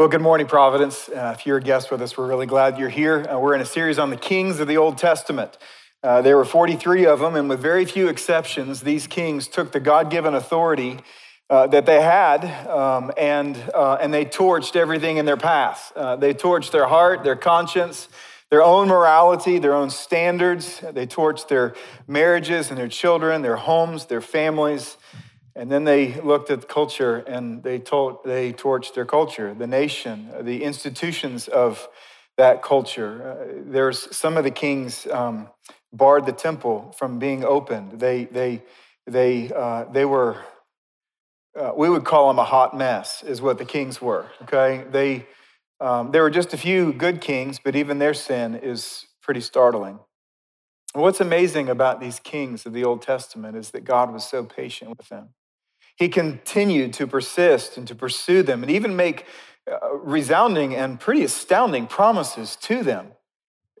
Well, good morning, Providence. Uh, if you're a guest with us, we're really glad you're here. Uh, we're in a series on the kings of the Old Testament. Uh, there were 43 of them, and with very few exceptions, these kings took the God given authority uh, that they had um, and, uh, and they torched everything in their path. Uh, they torched their heart, their conscience, their own morality, their own standards. They torched their marriages and their children, their homes, their families. And then they looked at culture and they, told, they torched their culture, the nation, the institutions of that culture. Uh, there's some of the kings um, barred the temple from being opened. They, they, they, uh, they were, uh, we would call them a hot mess, is what the kings were. Okay, they, um, there were just a few good kings, but even their sin is pretty startling. What's amazing about these kings of the Old Testament is that God was so patient with them. He continued to persist and to pursue them and even make uh, resounding and pretty astounding promises to them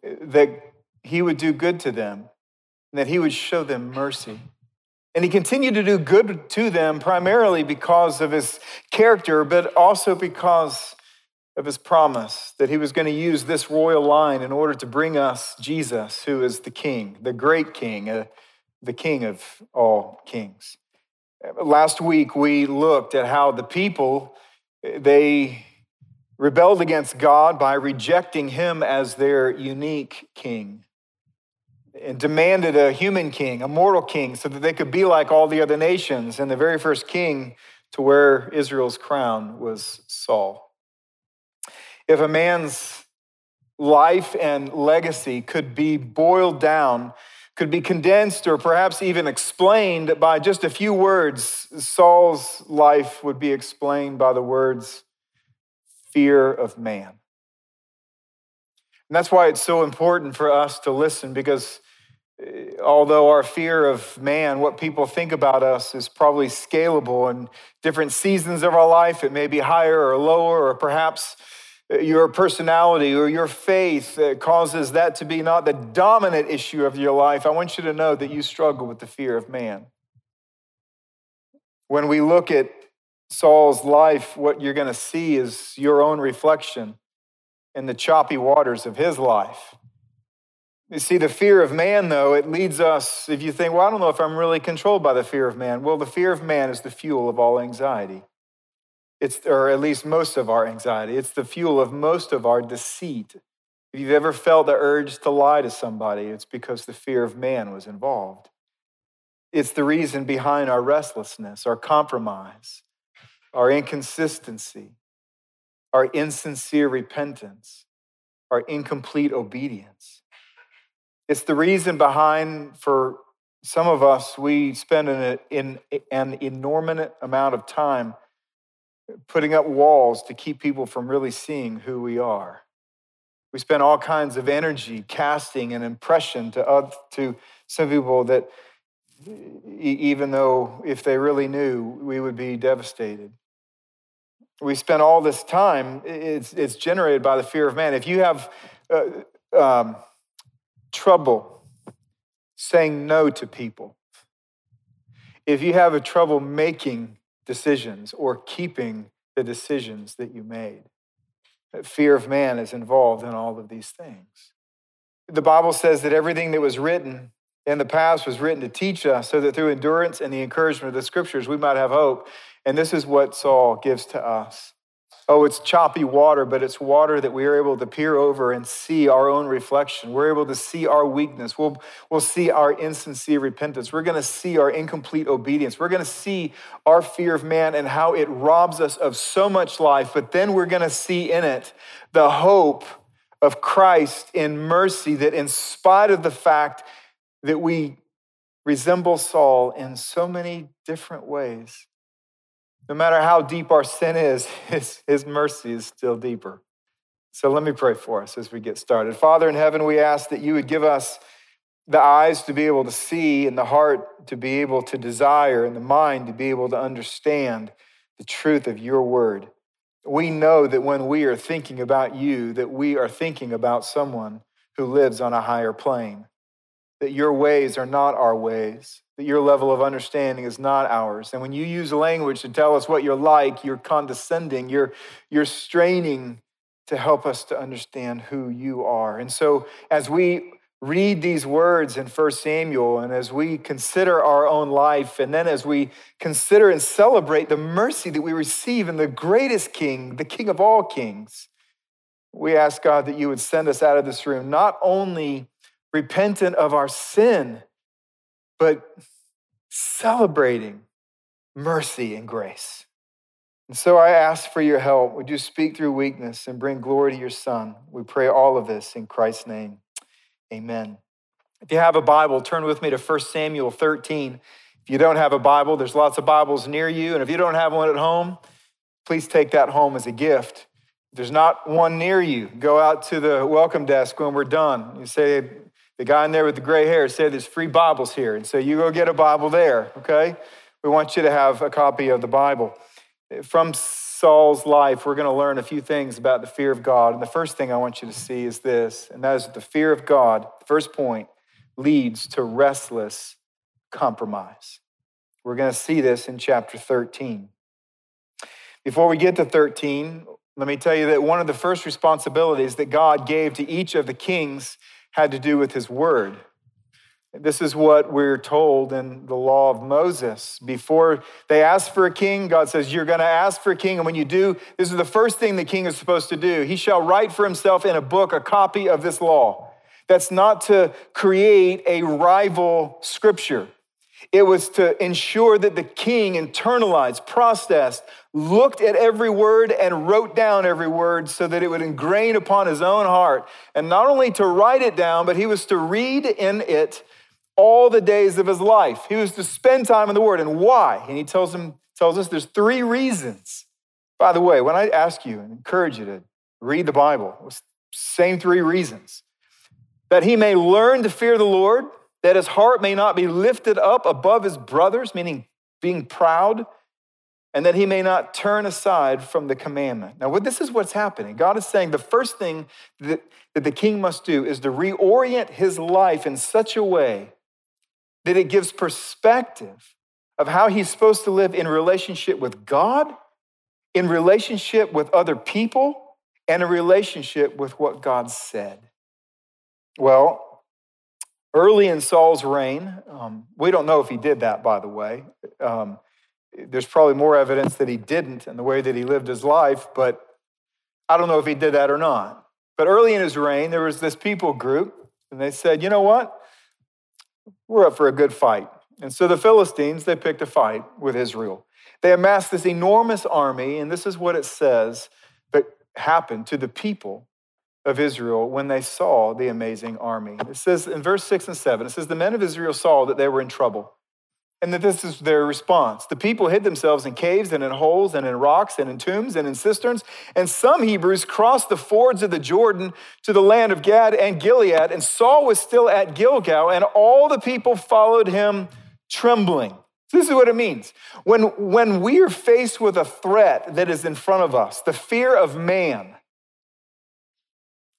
uh, that he would do good to them and that he would show them mercy. And he continued to do good to them primarily because of his character, but also because of his promise that he was going to use this royal line in order to bring us Jesus, who is the king, the great king, uh, the king of all kings. Last week we looked at how the people they rebelled against God by rejecting him as their unique king and demanded a human king, a mortal king, so that they could be like all the other nations. And the very first king to wear Israel's crown was Saul. If a man's life and legacy could be boiled down could be condensed or perhaps even explained by just a few words. Saul's life would be explained by the words fear of man. And that's why it's so important for us to listen because eh, although our fear of man, what people think about us, is probably scalable in different seasons of our life, it may be higher or lower, or perhaps your personality or your faith uh, causes that to be not the dominant issue of your life, I want you to know that you struggle with the fear of man. When we look at Saul's life, what you're going to see is your own reflection in the choppy waters of his life. You see, the fear of man, though, it leads us, if you think, well, I don't know if I'm really controlled by the fear of man. Well, the fear of man is the fuel of all anxiety. It's, or at least most of our anxiety. It's the fuel of most of our deceit. If you've ever felt the urge to lie to somebody, it's because the fear of man was involved. It's the reason behind our restlessness, our compromise, our inconsistency, our insincere repentance, our incomplete obedience. It's the reason behind, for some of us, we spend an, an inordinate amount of time putting up walls to keep people from really seeing who we are. We spend all kinds of energy casting an impression to, other, to some people that, even though if they really knew, we would be devastated. We spend all this time, it's, it's generated by the fear of man. If you have uh, um, trouble saying no to people, if you have a trouble making decisions or keeping the decisions that you made. Uh, fear of man is involved in all of these things. The Bible says that everything that was written in the past was written to teach us so that through endurance and the encouragement of the scriptures we might have hope. And this is what Saul gives to us. Oh, it's choppy water, but it's water that we are able to peer over and see our own reflection. We're able to see our weakness. We'll, we'll see our insincere repentance. We're going to see our incomplete obedience. We're going to see our fear of man and how it robs us of so much life, but then we're going to see in it the hope of Christ in mercy that, in spite of the fact that we resemble Saul in so many different ways, no matter how deep our sin is, his, his mercy is still deeper. So let me pray for us as we get started. Father in heaven, we ask that you would give us the eyes to be able to see and the heart to be able to desire and the mind to be able to understand the truth of your word. We know that when we are thinking about you, that we are thinking about someone who lives on a higher plane. That your ways are not our ways, that your level of understanding is not ours. And when you use language to tell us what you're like, you're condescending, you're, you're straining to help us to understand who you are. And so as we read these words in 1 Samuel and as we consider our own life, and then as we consider and celebrate the mercy that we receive in the greatest king, the king of all kings, we ask God that you would send us out of this room not only repentant of our sin, but celebrating mercy and grace. And so I ask for your help. Would you speak through weakness and bring glory to your Son? We pray all of this in Christ's name. Amen. If you have a Bible, turn with me to 1 Samuel 13. If you don't have a Bible, there's lots of Bibles near you. And if you don't have one at home, please take that home as a gift. If there's not one near you, go out to the welcome desk when we're done. You say, the guy in there with the gray hair said there's free Bibles here. And so you go get a Bible there, okay? We want you to have a copy of the Bible. From Saul's life, we're going to learn a few things about the fear of God. And the first thing I want you to see is this, and that is that the fear of God, the first point, leads to restless compromise. We're going to see this in chapter 13. Before we get to 13, let me tell you that one of the first responsibilities that God gave to each of the kings had to do with his word. This is what we're told in the law of Moses. Before they ask for a king, God says, You're going to ask for a king. And when you do, this is the first thing the king is supposed to do. He shall write for himself in a book a copy of this law. That's not to create a rival scripture. It was to ensure that the king internalized, processed, looked at every word and wrote down every word so that it would ingrain upon his own heart. And not only to write it down, but he was to read in it all the days of his life. He was to spend time in the Word. And why? And he tells him, tells us there's three reasons. By the way, when I ask you and encourage you to read the Bible, same three reasons. That he may learn to fear the Lord, that his heart may not be lifted up above his brothers, meaning being proud, and that he may not turn aside from the commandment. Now, this is what's happening. God is saying the first thing that, that the king must do is to reorient his life in such a way that it gives perspective of how he's supposed to live in relationship with God, in relationship with other people, and a relationship with what God said. Well, early in Saul's reign, um, we don't know if he did that, by the way. Um, there's probably more evidence that he didn't in the way that he lived his life, but I don't know if he did that or not. But early in his reign, there was this people group, and they said, you know what? we're up for a good fight. And so the Philistines, they picked a fight with Israel. They amassed this enormous army, and this is what it says that happened to the people of Israel when they saw the amazing army. It says in verse 6 and 7, it says, The men of Israel saw that they were in trouble and that this is their response. The people hid themselves in caves and in holes and in rocks and in tombs and in cisterns. And some Hebrews crossed the fords of the Jordan to the land of Gad and Gilead. And Saul was still at Gilgal, and all the people followed him trembling. This is what it means. When, when we are faced with a threat that is in front of us, the fear of man,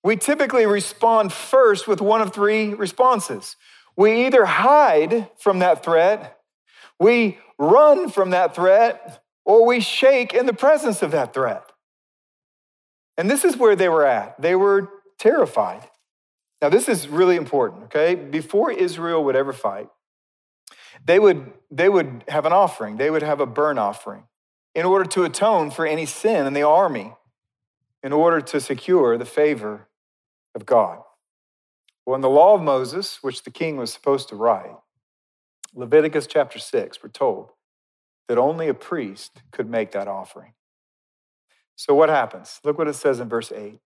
we typically respond first with one of three responses. We either hide from that threat we run from that threat or we shake in the presence of that threat. And this is where they were at. They were terrified. Now, this is really important, okay? Before Israel would ever fight, they would, they would have an offering, they would have a burnt offering in order to atone for any sin in the army, in order to secure the favor of God. Well, in the law of Moses, which the king was supposed to write, Leviticus chapter 6, we're told that only a priest could make that offering. So, what happens? Look what it says in verse 8.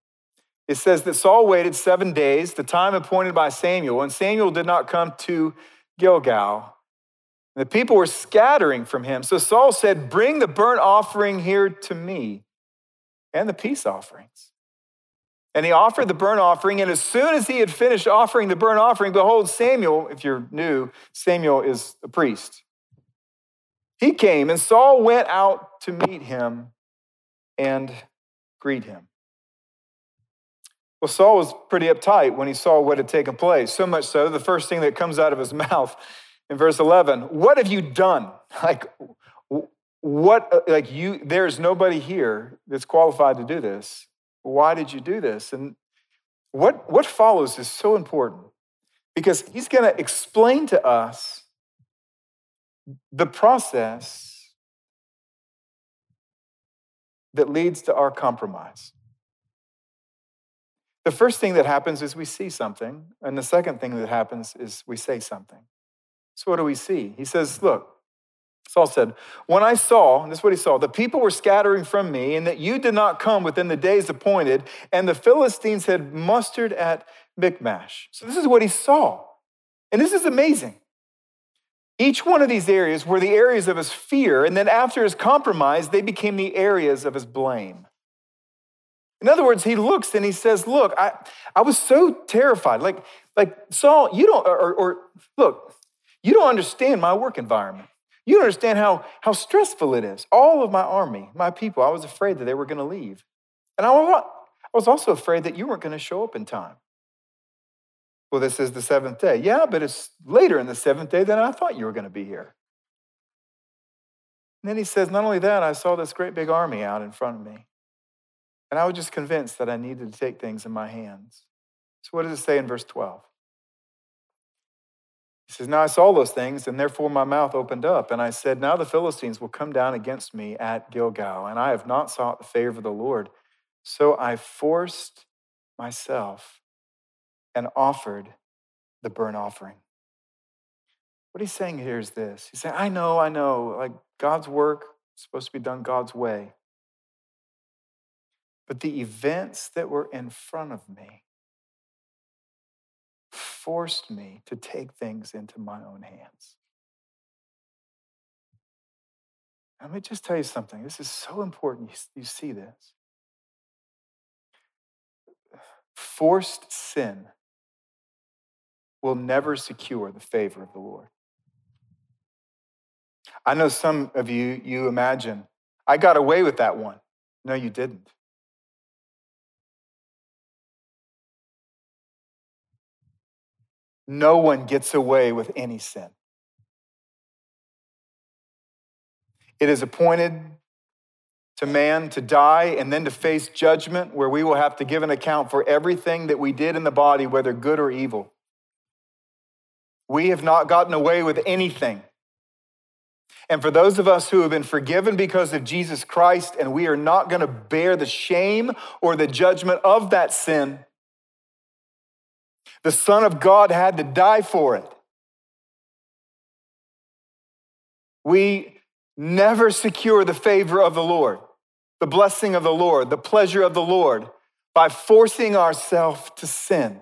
It says that Saul waited seven days, the time appointed by Samuel, and Samuel did not come to Gilgal. The people were scattering from him. So Saul said, Bring the burnt offering here to me and the peace offerings. And he offered the burnt offering. And as soon as he had finished offering the burnt offering, behold, Samuel, if you're new, Samuel is a priest. He came, and Saul went out to meet him and greet him. Well, Saul was pretty uptight when he saw what had taken place. So much so, the first thing that comes out of his mouth in verse 11, what have you done? Like, what, uh, like you, there's nobody here that's qualified to do this. Why did you do this? And what, what follows is so important because he's going to explain to us the process that leads to our compromise. The first thing that happens is we see something, and the second thing that happens is we say something. So, what do we see? He says, Look, Saul said, When I saw, and this is what he saw, the people were scattering from me, and that you did not come within the days appointed, and the Philistines had mustered at Michmash. So, this is what he saw. And this is amazing. Each one of these areas were the areas of his fear, and then after his compromise, they became the areas of his blame. In other words, he looks and he says, Look, I, I was so terrified. Like, like Saul, you don't, or, or look, you don't understand my work environment. You understand how, how stressful it is. All of my army, my people, I was afraid that they were going to leave. And I was also afraid that you weren't going to show up in time. Well, this is the seventh day. Yeah, but it's later in the seventh day than I thought you were going to be here. And then he says, Not only that, I saw this great big army out in front of me. And I was just convinced that I needed to take things in my hands. So, what does it say in verse 12? He says, Now I saw those things, and therefore my mouth opened up. And I said, Now the Philistines will come down against me at Gilgal, and I have not sought the favor of the Lord. So I forced myself and offered the burnt offering. What he's saying here is this He's saying, I know, I know, like God's work is supposed to be done God's way. But the events that were in front of me forced me to take things into my own hands. Let me just tell you something. This is so important. You, you see this. Forced sin will never secure the favor of the Lord. I know some of you, you imagine, I got away with that one. No, you didn't. No one gets away with any sin. It is appointed to man to die and then to face judgment, where we will have to give an account for everything that we did in the body, whether good or evil. We have not gotten away with anything. And for those of us who have been forgiven because of Jesus Christ, and we are not going to bear the shame or the judgment of that sin, the Son of God had to die for it. We never secure the favor of the Lord, the blessing of the Lord, the pleasure of the Lord by forcing ourselves to sin.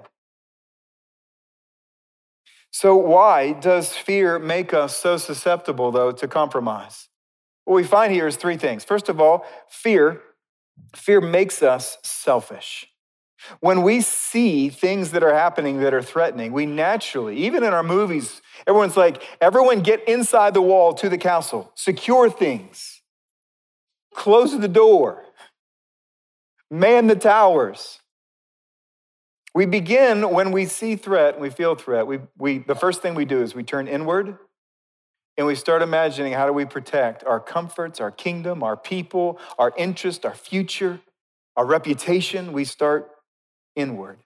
So, why does fear make us so susceptible, though, to compromise? What we find here is three things. First of all, fear, fear makes us selfish. When we see things that are happening that are threatening, we naturally, even in our movies, everyone's like, everyone get inside the wall to the castle, secure things, close the door, man the towers. We begin when we see threat, and we feel threat. We, we, the first thing we do is we turn inward and we start imagining how do we protect our comforts, our kingdom, our people, our interest, our future, our reputation. We start inward.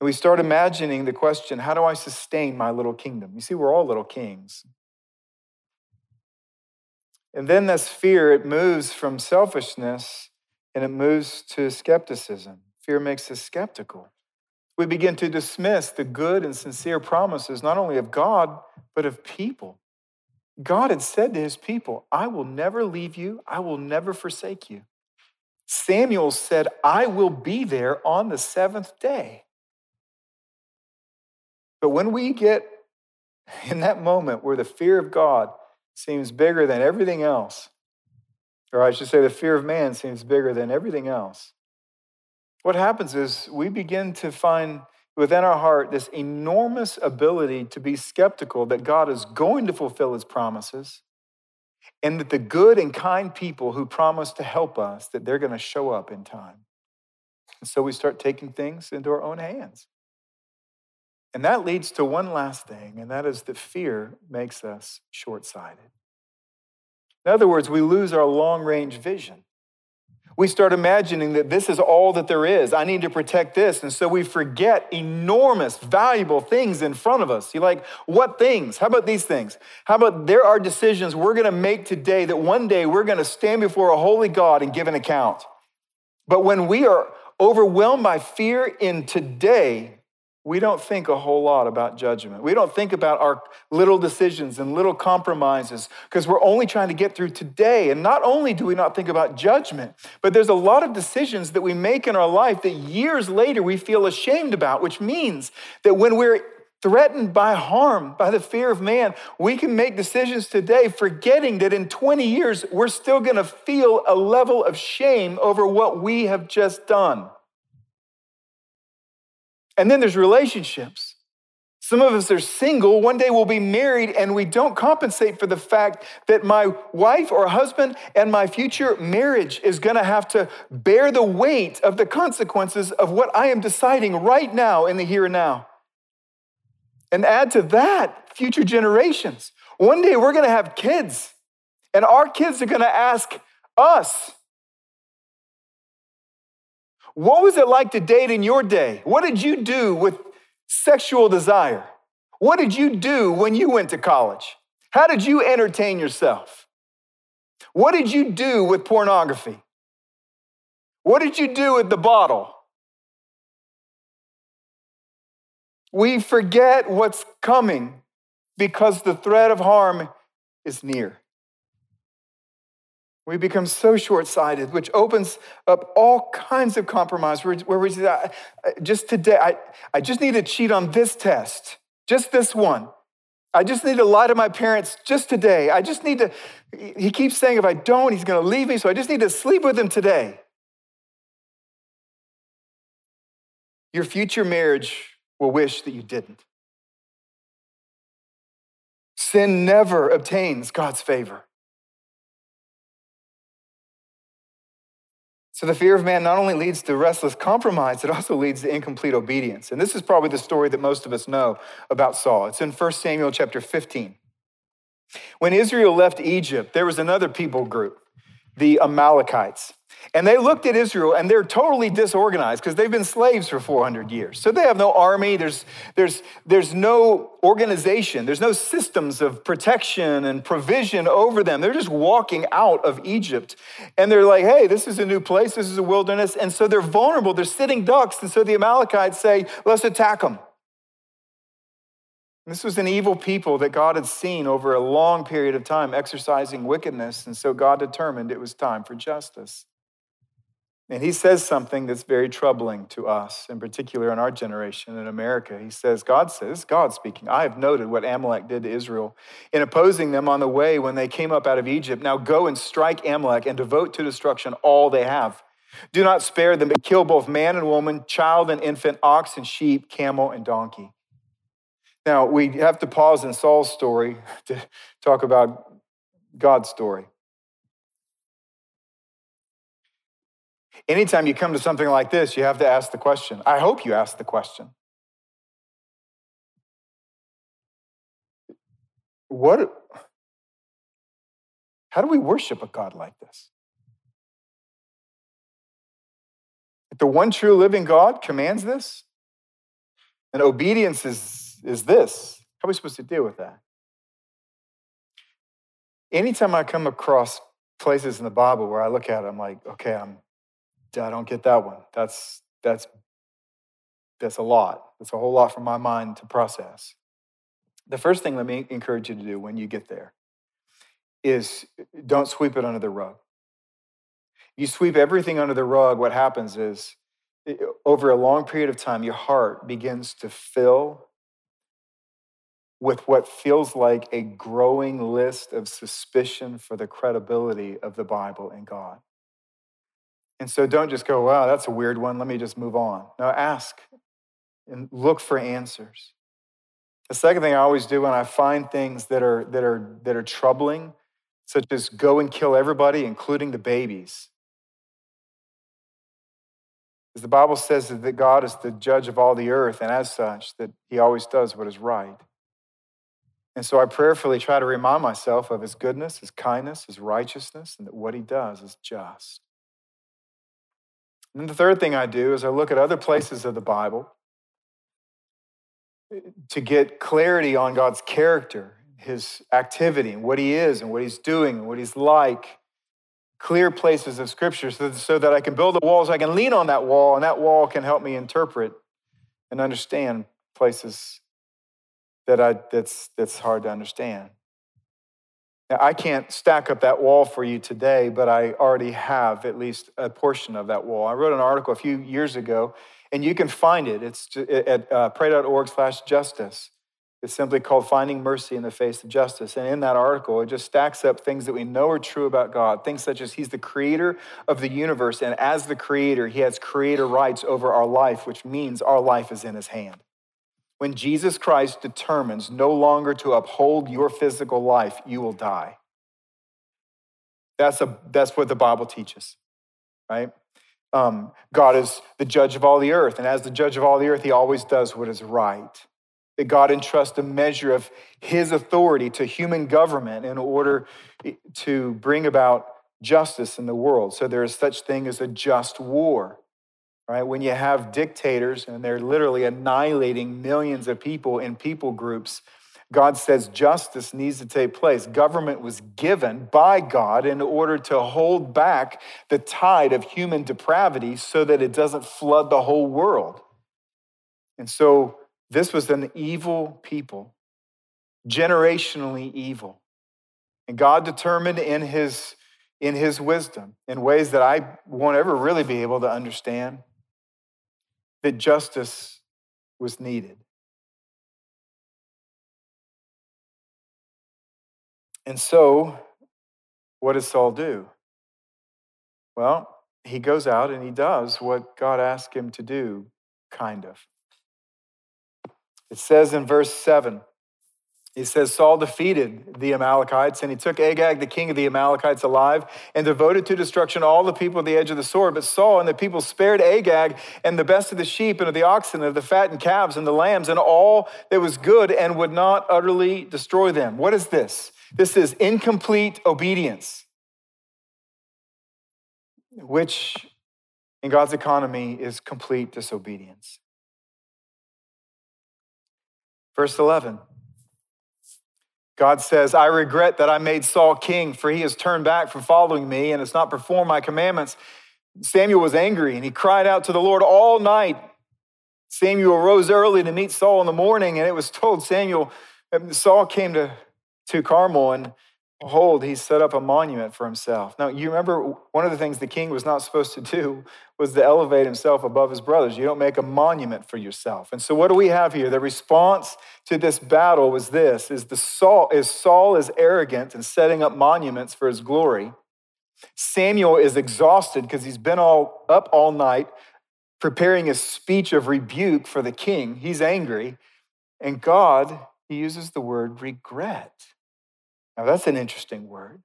And we start imagining the question how do I sustain my little kingdom? You see, we're all little kings. And then this fear, it moves from selfishness and it moves to skepticism. Fear makes us skeptical. We begin to dismiss the good and sincere promises, not only of God, but of people. God had said to his people, I will never leave you, I will never forsake you. Samuel said, I will be there on the seventh day. But when we get in that moment where the fear of God seems bigger than everything else, or I should say, the fear of man seems bigger than everything else, what happens is we begin to find within our heart this enormous ability to be skeptical that God is going to fulfill his promises and that the good and kind people who promise to help us that they're going to show up in time And so we start taking things into our own hands. And that leads to one last thing, and that is that fear makes us short sighted. In other words, we lose our long range vision. We start imagining that this is all that there is. I need to protect this. And so we forget enormous, valuable things in front of us. You're like, what things? How about these things? How about there are decisions we're going to make today that one day we're going to stand before a holy God and give an account. But when we are overwhelmed by fear in today, we don't think a whole lot about judgment. We don't think about our little decisions and little compromises because we're only trying to get through today. And not only do we not think about judgment, but there's a lot of decisions that we make in our life that years later we feel ashamed about, which means that when we're threatened by harm, by the fear of man, we can make decisions today forgetting that in 20 years we're still going to feel a level of shame over what we have just done. And then there's relationships. Some of us are single. One day we'll be married, and we don't compensate for the fact that my wife or husband and my future marriage is going to have to bear the weight of the consequences of what I am deciding right now in the here and now. And add to that future generations. One day we're going to have kids, and our kids are going to ask us, what was it like to date in your day? What did you do with sexual desire? What did you do when you went to college? How did you entertain yourself? What did you do with pornography? What did you do with the bottle? We forget what's coming because the threat of harm is near. We become so short sighted, which opens up all kinds of compromise where, where we say, just today, I, I just need to cheat on this test, just this one. I just need to lie to my parents just today. I just need to, he keeps saying, if I don't, he's going to leave me, so I just need to sleep with him today. Your future marriage will wish that you didn't. Sin never obtains God's favor. So the fear of man not only leads to restless compromise, it also leads to incomplete obedience. And this is probably the story that most of us know about Saul. It's in 1 Samuel chapter 15. When Israel left Egypt, there was another people group, the Amalekites. And they looked at Israel and they're totally disorganized because they've been slaves for 400 years. So they have no army, there's, there's, there's no organization, there's no systems of protection and provision over them. They're just walking out of Egypt. And they're like, hey, this is a new place, this is a wilderness. And so they're vulnerable, they're sitting ducks. And so the Amalekites say, let's attack them. This was an evil people that God had seen over a long period of time exercising wickedness. And so God determined it was time for justice. And he says something that's very troubling to us, in particular in our generation in America. He says, God says, God speaking, I have noted what Amalek did to Israel in opposing them on the way when they came up out of Egypt. Now go and strike Amalek and devote to destruction all they have. Do not spare them, but kill both man and woman, child and infant, ox and sheep, camel and donkey. Now, we have to pause in Saul's story to talk about God's story. Anytime you come to something like this, you have to ask the question. I hope you ask the question. What how do we worship a God like this? If the one true living God commands this, and obedience is, is this. How are we supposed to deal with that? Anytime I come across places in the Bible where I look at it, I'm like, okay, I'm I don't get that one. That's that's that's a lot. That's a whole lot for my mind to process. The first thing let me encourage you to do when you get there is uh, don't sweep it under the rug. You sweep everything under the rug, what happens is over a long period of time, your heart begins to fill with what feels like a growing list of suspicion for the credibility of the Bible and God. And so don't just go, wow, that's a weird one. Let me just move on. No, ask and look for answers. The second thing I always do when I find things that are, that are, that are troubling, such as go and kill everybody, including the babies, As the Bible says that God is the judge of all the earth, and as such, that he always does what is right. And so I prayerfully try to remind myself of his goodness, his kindness, his righteousness, and that what he does is just. And the third thing I do is I look at other places of the Bible eh, to get clarity on God's character, his activity, and what he is, and what he's doing, and what he's like. Clear places of scripture so, that I can build a wall, so I can lean on that wall, and that wall can help me interpret and understand places that I, that's, that's hard to understand. I can't stack up that wall for you today, but I already have at least a portion of that wall. I wrote an article a few years ago and you can find it. It's at uh, pray.org slash justice. It's simply called Finding Mercy in the Face of Justice. And in that article, it just stacks up things that we know are true about God. Things such as He's the creator of the universe. And as the creator, He has creator rights over our life, which means our life is in His hand. When Jesus Christ determines no longer to uphold your physical life, you will die. That's, a, that's what the Bible teaches, right? Um, God is the judge of all the earth. And as the judge of all the earth, he always does what is right. That God entrusts a measure of his authority to human government in order to bring about justice in the world. So there is such thing as a just war. Right? When you have dictators and they're literally annihilating millions of people in people groups, God says justice needs to take place. Government was given by God in order to hold back the tide of human depravity so that it doesn't flood the whole world. And so this was an evil people, generationally evil. And God determined in his, in his wisdom, in ways that I won't ever really be able to understand, that justice was needed. And so, what does Saul do? Well, he goes out and he does what God asked him to do, kind of. It says in verse 7, he says, Saul defeated the Amalekites, and he took Agag, the king of the Amalekites, alive, and devoted to destruction all the people at the edge of the sword. But Saul and the people spared Agag and the best of the sheep and of the oxen and of the fattened calves and the lambs and all that was good, and would not utterly destroy them. What is this? This is incomplete obedience, which in God's economy is complete disobedience. Verse 11. God says, I regret that I made Saul king, for he has turned back from following me and has not performed my commandments. Samuel was angry and he cried out to the Lord all night. Samuel rose early to meet Saul in the morning, and it was told Samuel, Saul came to to Carmel, and behold, he set up a monument for himself. Now, you remember one of the things the king was not supposed to do was to elevate himself above his brothers. You don't make a monument for yourself. And so, what do we have here? The response to this battle was this: is the Saul is Saul is arrogant and setting up monuments for his glory. Samuel is exhausted because he's been all up all night preparing a speech of rebuke for the king. He's angry. And God, he uses the word regret. Now, that's an interesting word.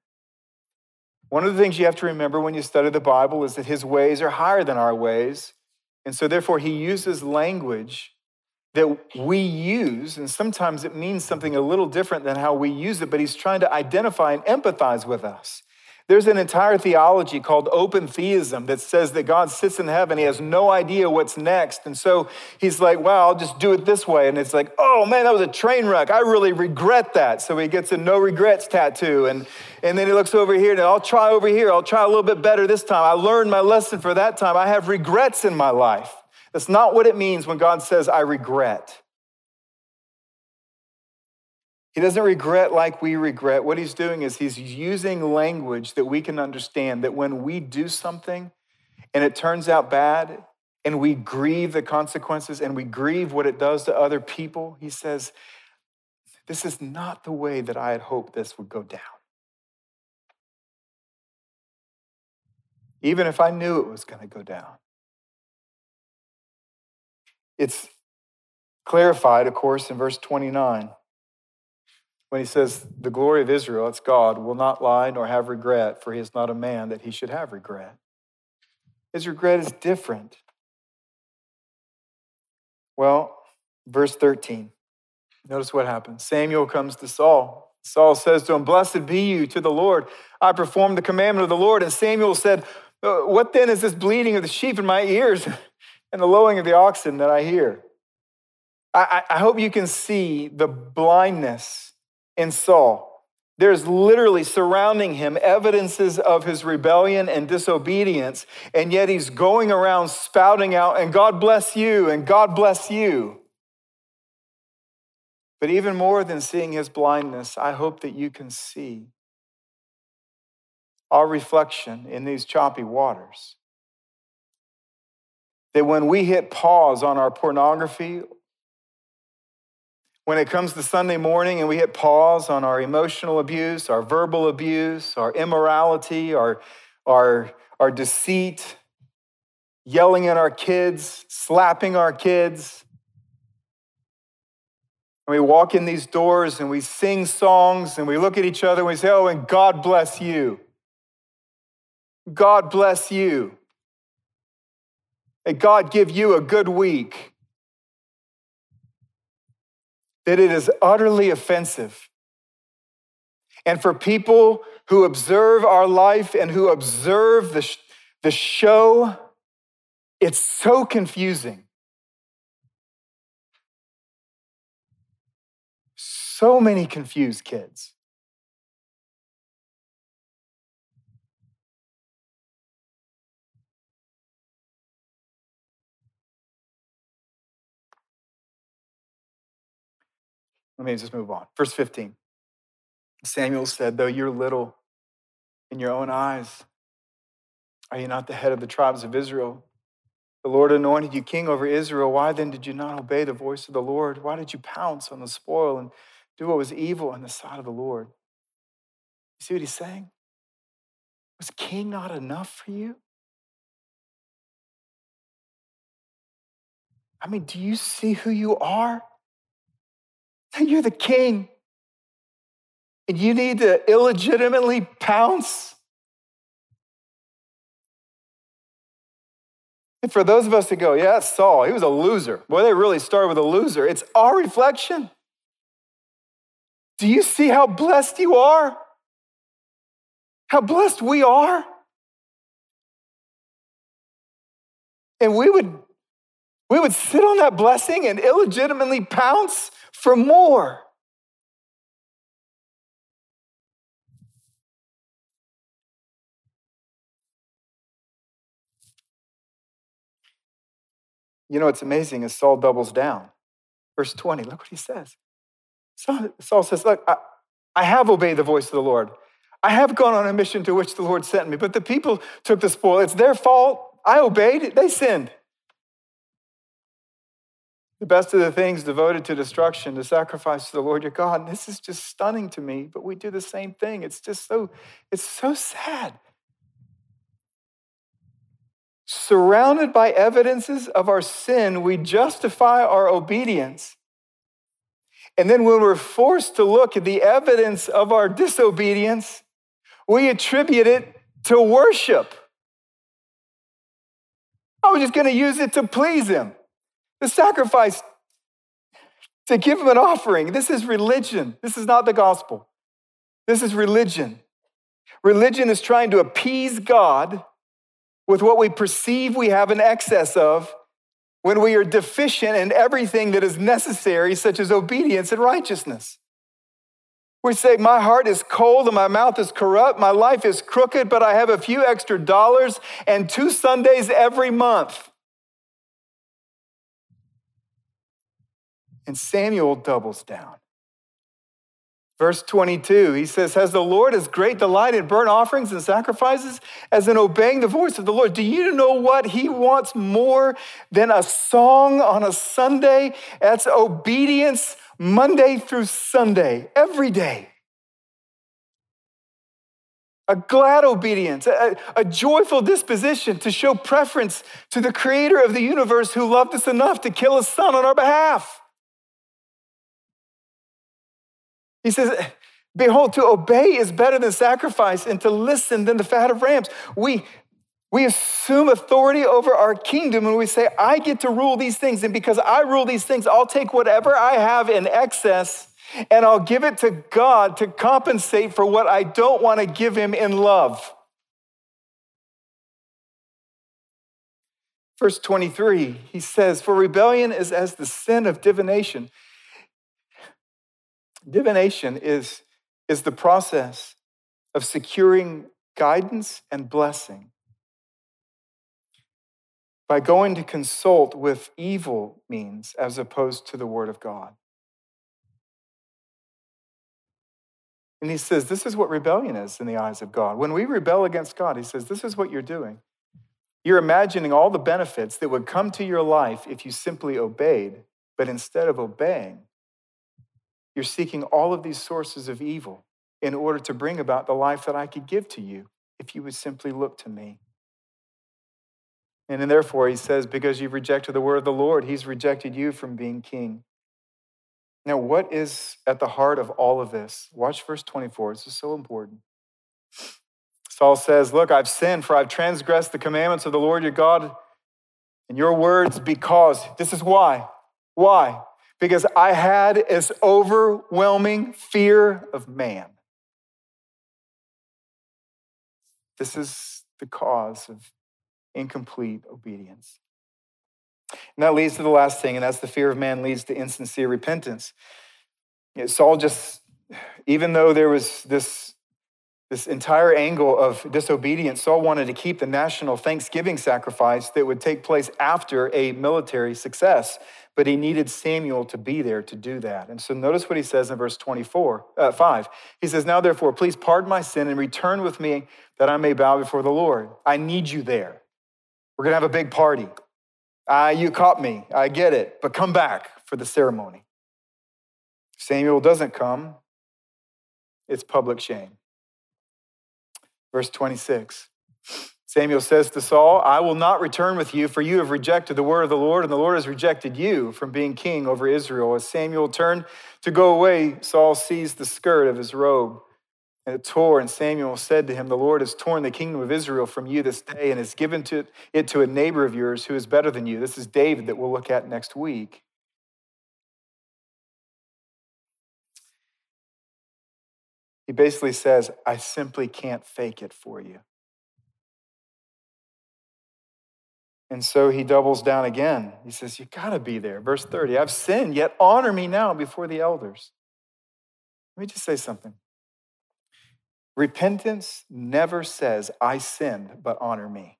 One of the things you have to remember when you study the Bible is that his ways are higher than our ways. And so, therefore, he uses language that we use, and sometimes it means something a little different than how we use it, but he's trying to identify and empathize with us. There's an entire theology called open theism that says that God sits in heaven. He has no idea what's next. And so he's like, wow, I'll just do it this way. And it's like, oh man, that was a train wreck. I really regret that. So he gets a no regrets tattoo. And, and then he looks over here and I'll try over here. I'll try a little bit better this time. I learned my lesson for that time. I have regrets in my life. That's not what it means when God says, I regret. He doesn't regret like we regret. What he's doing is he's using language that we can understand that when we do something and it turns out bad and we grieve the consequences and we grieve what it does to other people, he says, This is not the way that I had hoped this would go down. Even if I knew it was going to go down. It's clarified, of course, in verse 29 when he says, The glory of Israel, it's God, will not lie nor have regret, for he is not a man that he should have regret. His regret is different. Well, verse 13. Notice what happens. Samuel comes to Saul. Saul says to him, Blessed be you to the Lord. I performed the commandment of the Lord. And Samuel said, uh, What then is this bleating of the sheep in my ears and the lowing of the oxen that I hear? I, I hope you can see the blindness in Saul. There's literally surrounding him evidences of his rebellion and disobedience, and yet he's going around spouting out, and God bless you, and God bless you. But even more than seeing his blindness, I hope that you can see our reflection in these choppy waters. That when we hit pause on our pornography when it comes to Sunday morning and we hit pause on our emotional abuse, our verbal abuse, our immorality, our, our, our deceit, yelling at our kids, slapping our kids. And we walk in these doors and we sing songs and we look at each other and we say, Oh, and God bless you. God bless you. May God give you a good week that it is utterly offensive. And for people who observe our life and who observe the, sh- the show, it's so confusing. So many confused kids. Let me just move on. Verse 15. Samuel said, Though you're little in your own eyes, are you not the head of the tribes of Israel? The Lord anointed you king over Israel. Why then did you not obey the voice of the Lord? Why did you pounce on the spoil and do what was evil in the sight of the Lord? You see what he's saying? Was king not enough for you? I mean, do you see who you are? You're the king. And you need to illegitimately pounce. And for those of us that go, yeah, Saul, he was a loser. Boy, they really started with a loser. It's our reflection. Do you see how blessed you are? How blessed we are? And we would we would sit on that blessing and illegitimately pounce for more. You know what's amazing is Saul doubles down. Verse 20, look what he says. Saul says, Look, I, I have obeyed the voice of the Lord. I have gone on a mission to which the Lord sent me, but the people took the spoil. It's their fault. I obeyed, they sinned. The best of the things devoted to destruction, to sacrifice to the Lord your God. And this is just stunning to me, but we do the same thing. It's just so, it's so sad. Surrounded by evidences of our sin, we justify our obedience. And then when we're forced to look at the evidence of our disobedience, we attribute it to worship. I was just going to use it to please him. The sacrifice to give him an offering. This is religion. This is not the gospel. This is religion. Religion is trying to appease God with what we perceive we have an excess of when we are deficient in everything that is necessary, such as obedience and righteousness. We say, My heart is cold and my mouth is corrupt, my life is crooked, but I have a few extra dollars and two Sundays every month. And Samuel doubles down. Verse 22, he says, Has the Lord as great delight in burnt offerings and sacrifices as in obeying the voice of the Lord? Do you know what he wants more than a song on a Sunday? That's obedience Monday through Sunday, every day. A glad obedience, a, a joyful disposition to show preference to the creator of the universe who loved us enough to kill his son on our behalf. He says, Behold, to obey is better than sacrifice, and to listen than the fat of rams. We, We assume authority over our kingdom and we say, I get to rule these things. And because I rule these things, I'll take whatever I have in excess and I'll give it to God to compensate for what I don't want to give Him in love. Verse 23, he says, For rebellion is as the sin of divination. Divination is, is the process of securing guidance and blessing by going to consult with evil means as opposed to the Word of God. And he says, This is what rebellion is in the eyes of God. When we rebel against God, he says, This is what you're doing. You're imagining all the benefits that would come to your life if you simply obeyed, but instead of obeying, you're seeking all of these sources of evil in order to bring about the life that I could give to you if you would simply look to me. And then therefore, he says, because you've rejected the word of the Lord, he's rejected you from being king. Now, what is at the heart of all of this? Watch verse 24. This is so important. Saul says, Look, I've sinned, for I've transgressed the commandments of the Lord your God and your words because. This is why. Why? Because I had this overwhelming fear of man. This is the cause of incomplete obedience. And that leads to the last thing, and that's the fear of man leads to insincere repentance. Saul just, even though there was this this entire angle of disobedience, Saul wanted to keep the national thanksgiving sacrifice that would take place after a military success, but he needed Samuel to be there to do that. And so notice what he says in verse 24, uh, 5. He says, Now therefore, please pardon my sin and return with me that I may bow before the Lord. I need you there. We're going to have a big party. Uh, you caught me. I get it, but come back for the ceremony. Samuel doesn't come. It's public shame. Verse 26. Samuel says to Saul, I will not return with you, for you have rejected the word of the Lord, and the Lord has rejected you from being king over Israel. As Samuel turned to go away, Saul seized the skirt of his robe, and it tore. And Samuel said to him, The Lord has torn the kingdom of Israel from you this day, and has given to it to a neighbor of yours who is better than you. This is David that we'll look at next week. He basically says, I simply can't fake it for you. And so he doubles down again. He says, You got to be there. Verse 30 I've sinned, yet honor me now before the elders. Let me just say something. Repentance never says, I sinned, but honor me.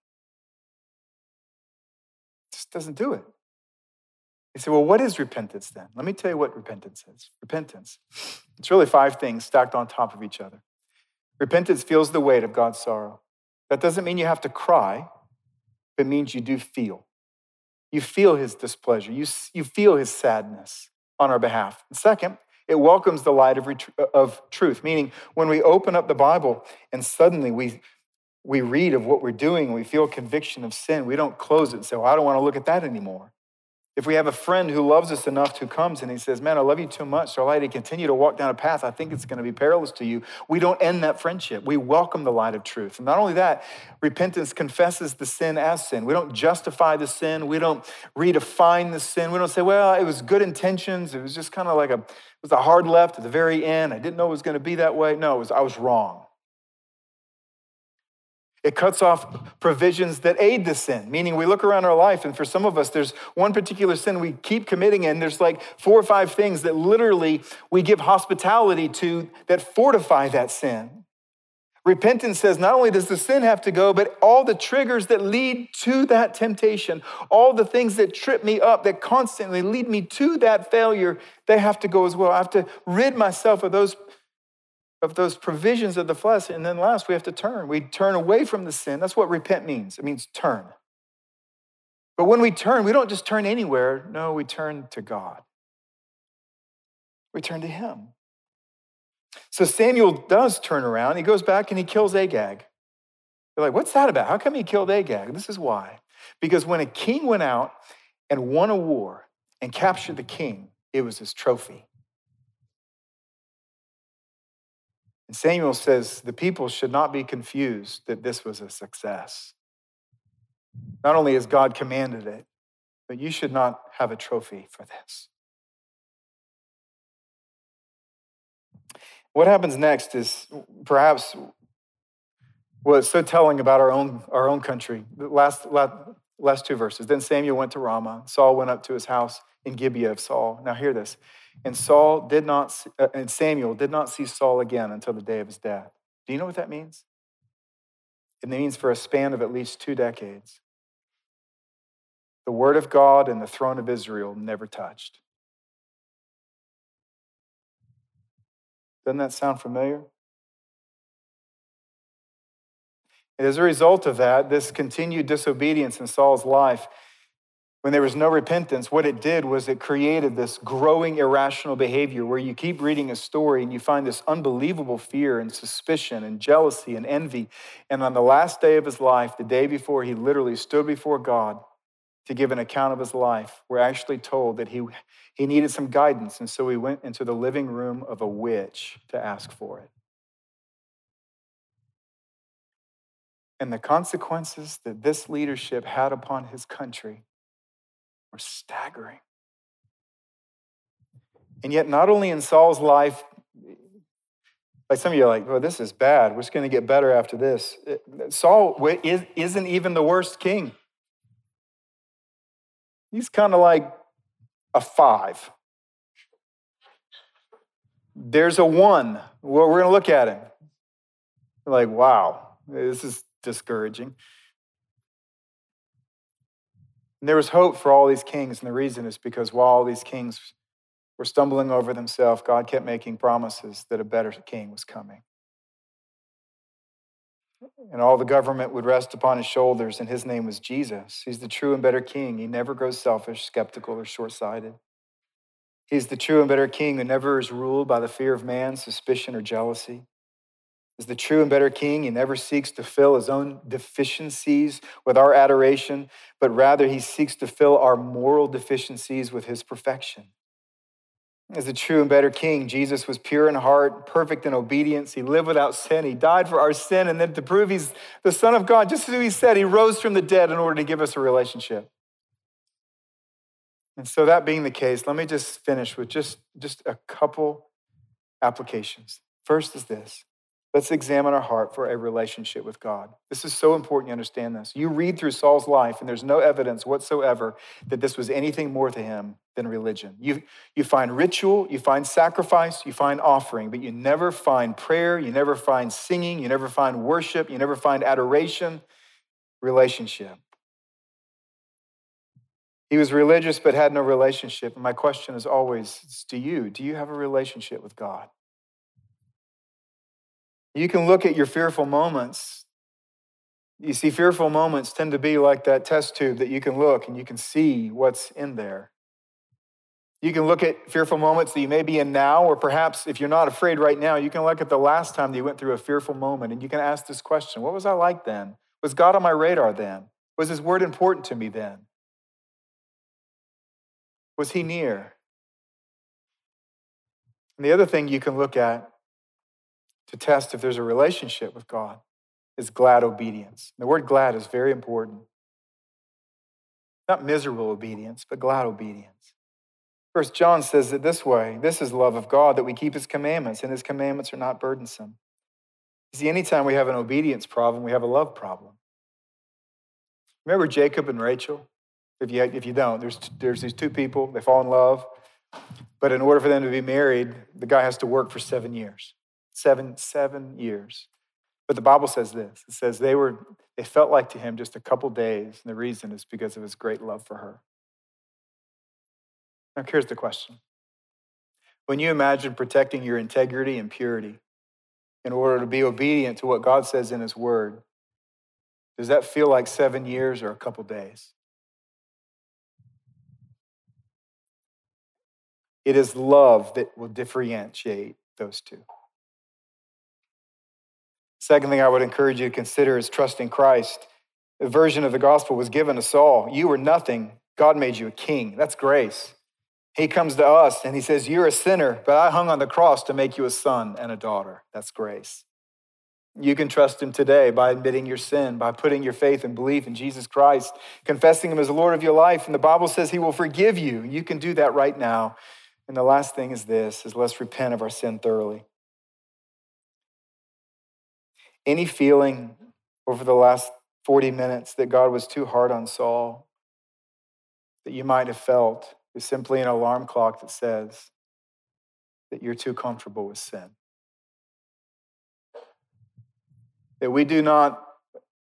It just doesn't do it. You say, well, what is repentance then? Let me tell you what repentance is. Repentance. It's really five things stacked on top of each other. Repentance feels the weight of God's sorrow. That doesn't mean you have to cry, it means you do feel. You feel his displeasure, you, you feel his sadness on our behalf. And second, it welcomes the light of, uh, of truth, meaning when we open up the Bible and suddenly we, we read of what we're doing, we feel conviction of sin, we don't close it and say, well, I don't want to look at that anymore. If we have a friend who loves us enough who comes and he says, Man, I love you too much, so like to continue to walk down a path I think it's going to be perilous to you, we don't end that friendship. We welcome the light of truth. And not only that, repentance confesses the sin as sin. We don't justify the sin, we don't redefine the sin. We don't say, Well, it was good intentions, it was just kind of like a, it was a hard left at the very end. I didn't know it was going to be that way. No, it was, I was wrong. It cuts off provisions that aid the sin, meaning we look around our life, and for some of us, there's one particular sin we keep committing, and there's like four or five things that literally we give hospitality to that fortify that sin. Repentance says not only does the sin have to go, but all the triggers that lead to that temptation, all the things that trip me up, that constantly lead me to that failure, they have to go as well. I have to rid myself of those of those provisions of the flesh. And then last, we have to turn. We turn away from the sin. That's what repent means. It means turn. But when we turn, we don't just turn anywhere. No, we turn to God. We turn to Him. So Samuel does turn around. He goes back and he kills Agag. They're like, what's that about? How come he killed Agag? This is why. Because when a king went out and won a war and captured the king, it was his trophy. And Samuel says the people should not be confused that this was a success. Not only has God commanded it, but you should not have a trophy for this. What happens next is perhaps what's so telling about our own, our own country. The last, last, last two verses. Then Samuel went to Ramah. Saul went up to his house in Gibeah of Saul. Now hear this. And Saul did not, uh, and Samuel did not see Saul again until the day of his death. Do you know what that means? It means for a span of at least two decades. The word of God and the throne of Israel never touched. Doesn't that sound familiar? And as a result of that, this continued disobedience in Saul's life, when there was no repentance, what it did was it created this growing irrational behavior where you keep reading a story and you find this unbelievable fear and suspicion and jealousy and envy. And on the last day of his life, the day before he literally stood before God to give an account of his life, we're actually told that he, he needed some guidance. And so he went into the living room of a witch to ask for it. And the consequences that this leadership had upon his country were staggering. And yet, not only in Saul's life, like some of you are like, well, this is bad. We're just going to get better after this. Eh, Saul isn't even the worst king. He's kind of like a five. There's a one. Well, we're going to look at him. Like, wow, this is discouraging. And there was hope for all these kings, and the reason is because while all these kings were stumbling over themselves, God kept making promises that a better king was coming. And all the government would rest upon his shoulders, and his name was Jesus. He's the true and better king. He never grows selfish, skeptical, or short sighted. He's the true and better king who never is ruled by the fear of man, suspicion, or jealousy is the true and better king. He never seeks to fill his own deficiencies with our adoration, but rather he seeks to fill our moral deficiencies with his perfection. As the true and better king, Jesus was pure in heart, perfect in obedience. He lived without sin. He died for our sin. And then to prove he's the Son of God, just as he said, he rose from the dead in order to give us a relationship. And so, that being the case, let me just finish with just, just a couple applications. First is this Let's examine our heart for a relationship with God. This is so important you understand this. You read through Saul's life, and there's no evidence whatsoever that this was anything more to him than religion. You, you find ritual, you find sacrifice, you find offering, but you never find prayer, you never find singing, you never find worship, you never find adoration, relationship. He was religious but had no relationship. And my question is always do you? Do you have a relationship with God? You can look at your fearful moments. You see, fearful moments tend to be like that test tube that you can look and you can see what's in there. You can look at fearful moments that you may be in now, or perhaps if you're not afraid right now, you can look at the last time that you went through a fearful moment and you can ask this question What was I like then? Was God on my radar then? Was His word important to me then? Was He near? And the other thing you can look at to test if there's a relationship with God is glad obedience. The word glad is very important. Not miserable obedience, but glad obedience. First John says it this way this is love of God, that we keep his commandments, and his commandments are not burdensome. You see, anytime we have an obedience problem, we have a love problem. Remember Jacob and Rachel? If you, if you don't, there's, there's these two people, they fall in love, but in order for them to be married, the guy has to work for seven years seven, seven years. But the Bible says this it says they were, they felt like to him just a couple days, and the reason is because of his great love for her. Now, here's the question When you imagine protecting your integrity and purity in order to be obedient to what God says in his word, does that feel like seven years or a couple days? It is love that will differentiate those two. Second thing I would encourage you to consider is trusting Christ. The version of the gospel was given to Saul. You were nothing. God made you a king. That's grace. He comes to us and he says, You're a sinner, but I hung on the cross to make you a son and a daughter. That's grace. You can trust Him today by admitting your sin, by putting your faith and belief in Jesus Christ, confessing Him as the Lord of your life. And the Bible says He will forgive you. You can do that right now. And the last thing is this is let's repent of our sin thoroughly. Any feeling over the last 40 minutes that God was too hard on Saul that you might have felt is simply an alarm clock that says that you're too comfortable with sin. that we do not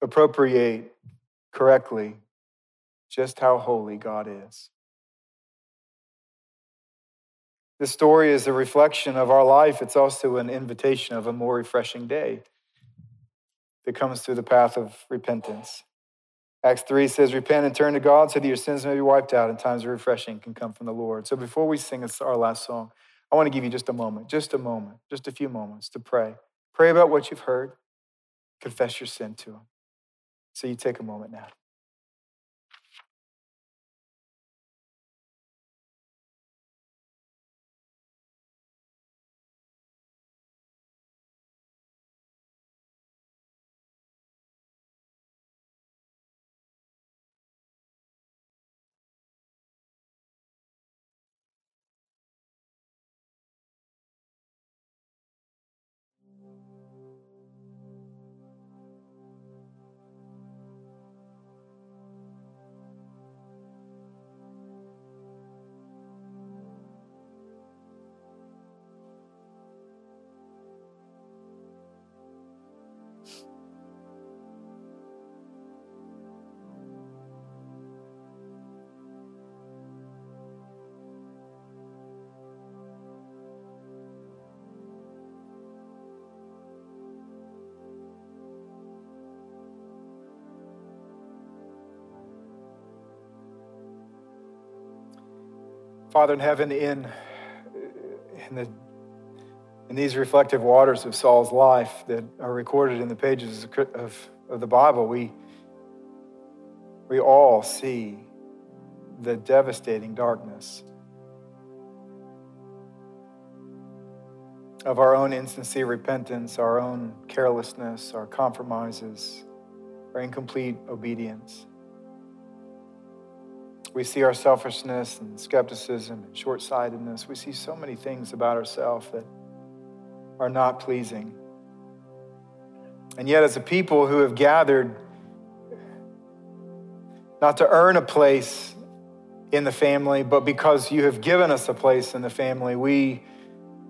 appropriate correctly just how holy God is. This story is a reflection of our life. It's also an invitation of a more refreshing day that comes through the path of repentance. Acts 3 says, Repent and turn to God so that your sins may be wiped out and times of refreshing can come from the Lord. So before we sing our last song, I want to give you just a moment, just a moment, just a few moments to pray. Pray about what you've heard. Confess your sin to Him. So you take a moment now. Father in heaven, in, in, the, in these reflective waters of Saul's life that are recorded in the pages of, of the Bible, we, we all see the devastating darkness of our own insincere repentance, our own carelessness, our compromises, our incomplete obedience. We see our selfishness and skepticism and short sightedness. We see so many things about ourselves that are not pleasing. And yet, as a people who have gathered not to earn a place in the family, but because you have given us a place in the family, we,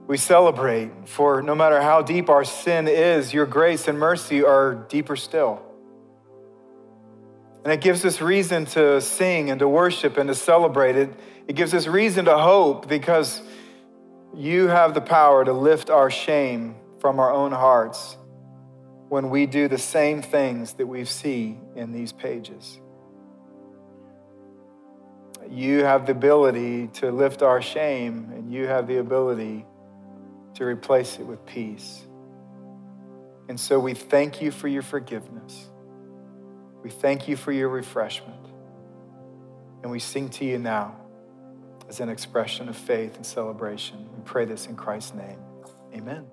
we celebrate. For no matter how deep our sin is, your grace and mercy are deeper still. And it gives us reason to sing and to worship and to celebrate it. It gives us reason to hope because you have the power to lift our shame from our own hearts when we do the same things that we see in these pages. You have the ability to lift our shame, and you have the ability to replace it with peace. And so we thank you for your forgiveness. We thank you for your refreshment. And we sing to you now as an expression of faith and celebration. We pray this in Christ's name. Amen.